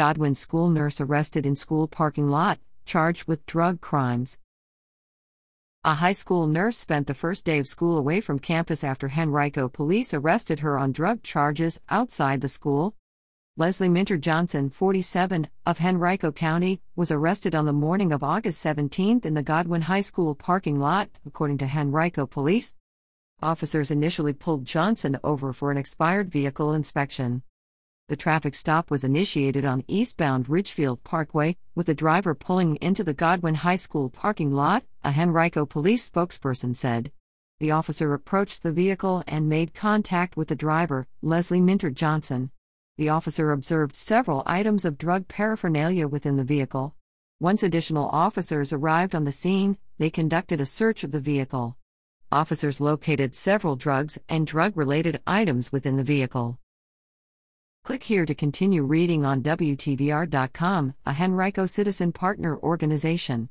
Godwin school nurse arrested in school parking lot, charged with drug crimes. A high school nurse spent the first day of school away from campus after Henrico police arrested her on drug charges outside the school. Leslie Minter Johnson, 47, of Henrico County, was arrested on the morning of August 17 in the Godwin High School parking lot, according to Henrico police. Officers initially pulled Johnson over for an expired vehicle inspection. The traffic stop was initiated on eastbound Ridgefield Parkway, with the driver pulling into the Godwin High School parking lot, a Henrico police spokesperson said. The officer approached the vehicle and made contact with the driver, Leslie Minter Johnson the officer observed several items of drug paraphernalia within the vehicle. Once additional officers arrived on the scene, they conducted a search of the vehicle. Officers located several drugs and drug related items within the vehicle. Click here to continue reading on WTVR.com, a Henrico Citizen Partner Organization.